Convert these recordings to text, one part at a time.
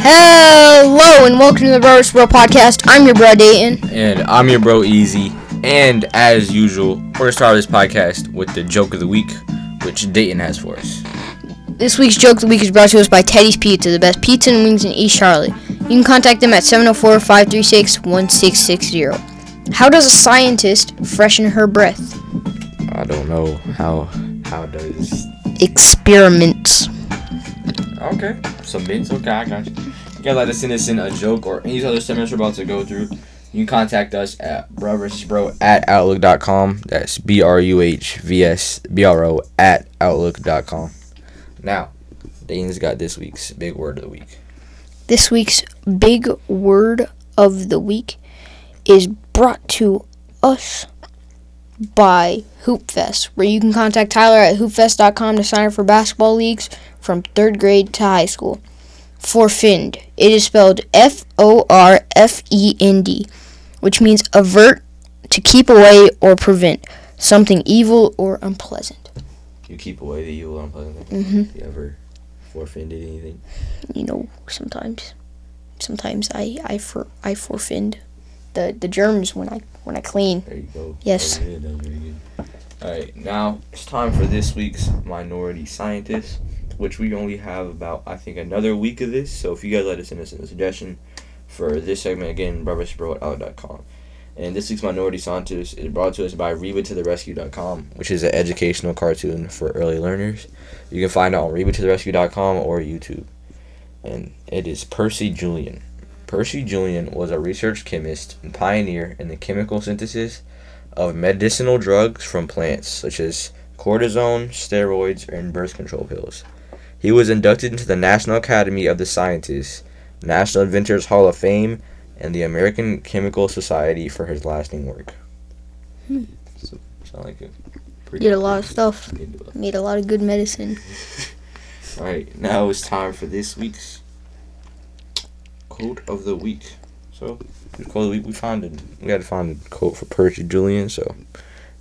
Hello and welcome to the Brothers Bro Podcast. I'm your bro Dayton. And I'm your bro Easy. And as usual, we're gonna start this podcast with the joke of the week, which Dayton has for us. This week's joke of the week is brought to us by Teddy's Pizza, the best pizza and wings in East Charlotte. You can contact them at 704-536-1660. How does a scientist freshen her breath? I don't know how how does Experiments. Okay. Some bits, okay, I got you. You guys like to send us in a joke or any other segments we're about to go through, you can contact us at bro bro at outlook.com. That's B R U H V S B R O at outlook.com. Now, Dayton's got this week's big word of the week. This week's big word of the week is brought to us by Hoopfest, where you can contact Tyler at hoopfest.com to sign up for basketball leagues from third grade to high school. Forfend. It is spelled F O R F E N D, which means avert, to keep away or prevent something evil or unpleasant. You keep away the evil unpleasant. Mhm. You ever forfeited anything? You know, sometimes, sometimes I I for I forfend the the germs when I when I clean. There you go. Yes. That good, very good. Alright, now it's time for this week's Minority Scientist, which we only have about, I think, another week of this. So if you guys let us send us a suggestion for this segment, again, outlook.com. And this week's Minority Scientist is brought to us by RebaToTheRescue.com, which is an educational cartoon for early learners. You can find it on RebaToTheRescue.com or YouTube. And it is Percy Julian. Percy Julian was a research chemist and pioneer in the chemical synthesis of medicinal drugs from plants, such as cortisone, steroids, and birth control pills. He was inducted into the National Academy of the Sciences, National Inventors Hall of Fame, and the American Chemical Society for his lasting work. Hmm. So, sound like a pretty Did a lot of stuff. Made a lot of good medicine. All right, now it's time for this week's quote of the week. So, the quote of the week we found it. We had to find a quote for Percy Julian. So,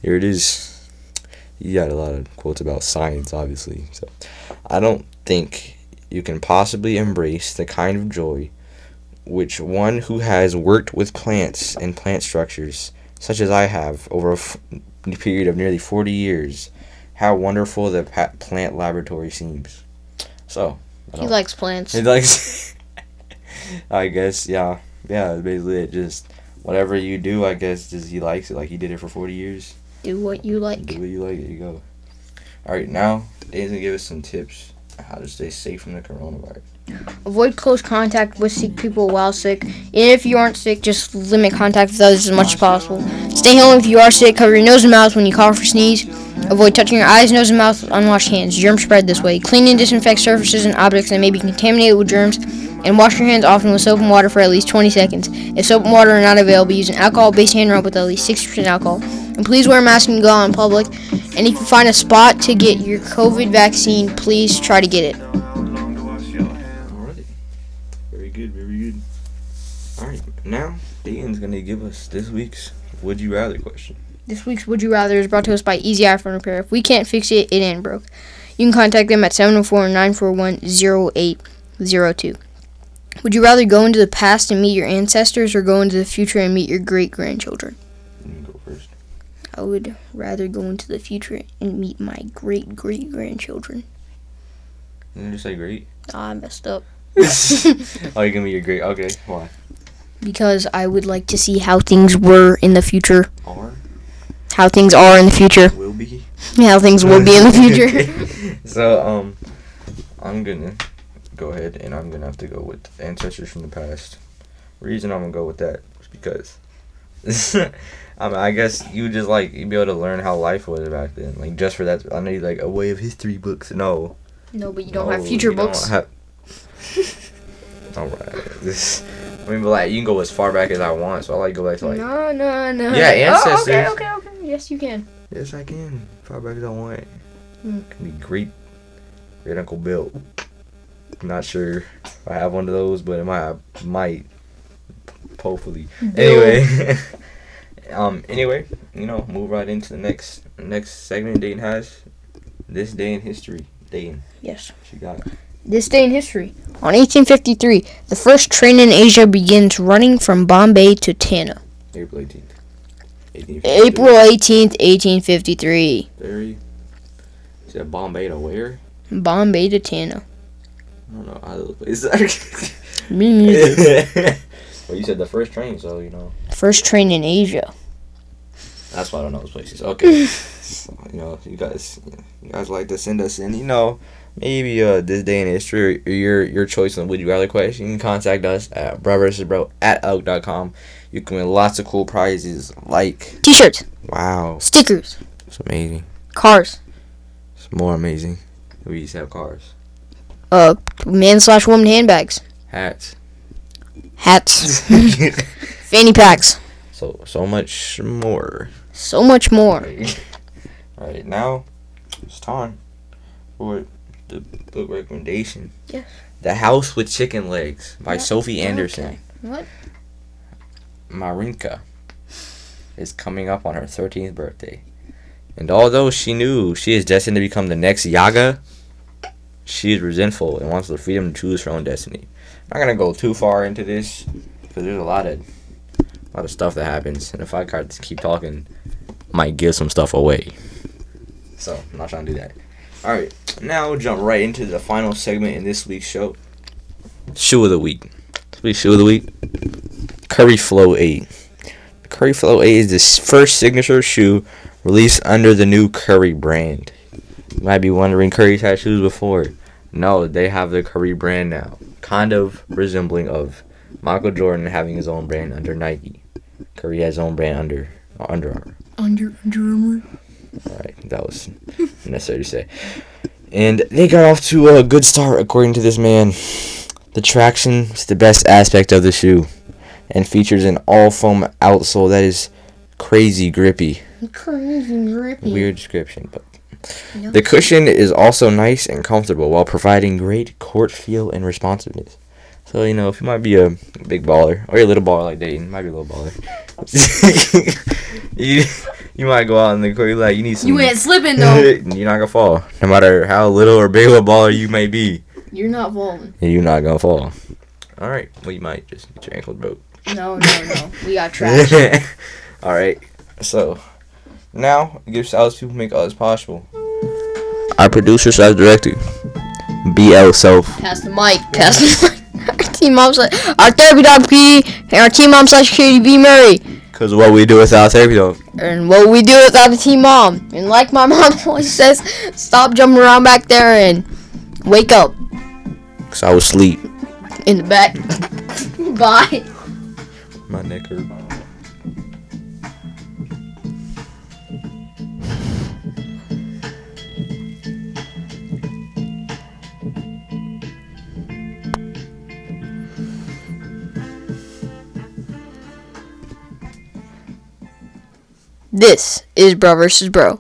here it is. You got a lot of quotes about science, obviously. So, I don't think you can possibly embrace the kind of joy which one who has worked with plants and plant structures, such as I have, over a f- period of nearly 40 years, how wonderful the pa- plant laboratory seems. So, He likes plants. He likes. I guess yeah, yeah. Basically, it just whatever you do, I guess, just he likes it. Like he did it for forty years. Do what you like. Do what you like. There you go. All right, now Dave's gonna give us some tips on how to stay safe from the coronavirus. Avoid close contact with sick people while sick. And if you aren't sick, just limit contact with others as much as possible. Stay home if you are sick. Cover your nose and mouth when you cough or sneeze. Avoid touching your eyes, nose, and mouth with unwashed hands. Germs spread this way. Clean and disinfect surfaces and objects that may be contaminated with germs. And wash your hands often with soap and water for at least 20 seconds. If soap and water are not available, use an alcohol-based hand rub with at least 60% alcohol. And please wear a mask you go out in public. And if you find a spot to get your COVID vaccine, please try to get it. All right. Very good. Very good. All right. Now Dayton's gonna give us this week's Would You Rather question. This week's Would You Rather is brought to us by Easy iPhone Repair. If we can't fix it, it ain't broke. You can contact them at 704-941-0802. Would you rather go into the past and meet your ancestors or go into the future and meet your great-grandchildren? You can go first. I would rather go into the future and meet my great-great-grandchildren. You can just say great. I messed up. oh, you're gonna be your great. Okay. Why? Because I would like to see how things were in the future. Or How things are in the future. will be. Yeah, How things will be in the future. so um, I'm gonna go ahead and I'm gonna have to go with ancestors from the past. Reason I'm gonna go with that is because I mean I guess you just like you'd be able to learn how life was back then. Like just for that, I need like a way of history books. No, no, but you don't no, have future books. have- All right, this. I mean, but like you can go as far back as I want, so I like to go back to like. no, no, no. Yeah, Oh, okay, okay, okay. Yes, you can. Yes, I can. Far back as I want. Hmm. Can be great. Great Uncle Bill. Not sure if I have one of those, but it might. I might. Hopefully. Bill. Anyway. um. Anyway, you know, move right into the next next segment Dayton has. This day in history. Dayton, Yes. She got it. This day in history. On 1853, the first train in Asia begins running from Bombay to Tana. April 18th. 1853. April 18th, 1853. Very. You said Bombay to where? Bombay to Tana. I don't know how those places Me neither. well, you said the first train, so you know. First train in Asia. That's why I don't know those places. Okay. So, you know, you guys, you guys like to send us in. You know, maybe uh this day in history, or your your choice on would you rather question. You can contact us at bro versus bro at outlook.com. You can win lots of cool prizes like T-shirts, wow, stickers, it's amazing. cars. It's more amazing. We used to have cars, Uh, man slash woman handbags, hats. Hats, fanny packs, so so much more. so much more. All right, now it's time for the book recommendation. Yes. The House with Chicken Legs by Yeah, Sophie Anderson. okay. What? Marinka is coming up on her 13th birthday. And although she knew she is destined to become the next Yaga, she is resentful and wants the freedom to choose her own destiny. I'm not gonna go too far into this because there's a lot of a lot of stuff that happens, and if I keep talking, I might give some stuff away. So I'm not trying to do that. All right, now we'll jump right into the final segment in this week's show. Shoe of the week. This week's shoe of the week. Curry Flow 8. The Curry Flow 8 is the first signature shoe released under the new Curry brand. You might be wondering Curry's had shoes before. No, they have the Curry brand now. Kind of resembling of Michael Jordan having his own brand under Nike. Curry has his own brand under Under Armour. Under Under Armour. Alright, that was necessary to say. And they got off to a good start, according to this man. The traction is the best aspect of the shoe and features an all foam outsole that is crazy grippy. Crazy grippy. Weird description, but No. the cushion is also nice and comfortable while providing great court feel and responsiveness. So you know, if you might be a big baller or a little baller like Dayton, might be a little baller. you you might go out in the court, like you need some. You ain't slipping though. you're not gonna fall, no matter how little or big of a baller you may be. You're not falling. You're not gonna fall. All right, well you might just get your ankles broke. No, no, no. We got trash. All right. So now give Sal's people make all this possible. Our producer slash director, BL Self. Pass the mic. Pass the mic. Our team mom slash our therapy dog P and our team mom slash Katie B Murray. Cause what we do without therapy though. And what we do without the team mom. And like my mom always says, stop jumping around back there and wake up Cause I was asleep. in the back. Bye. My neck hurt. This is Bro versus Bro.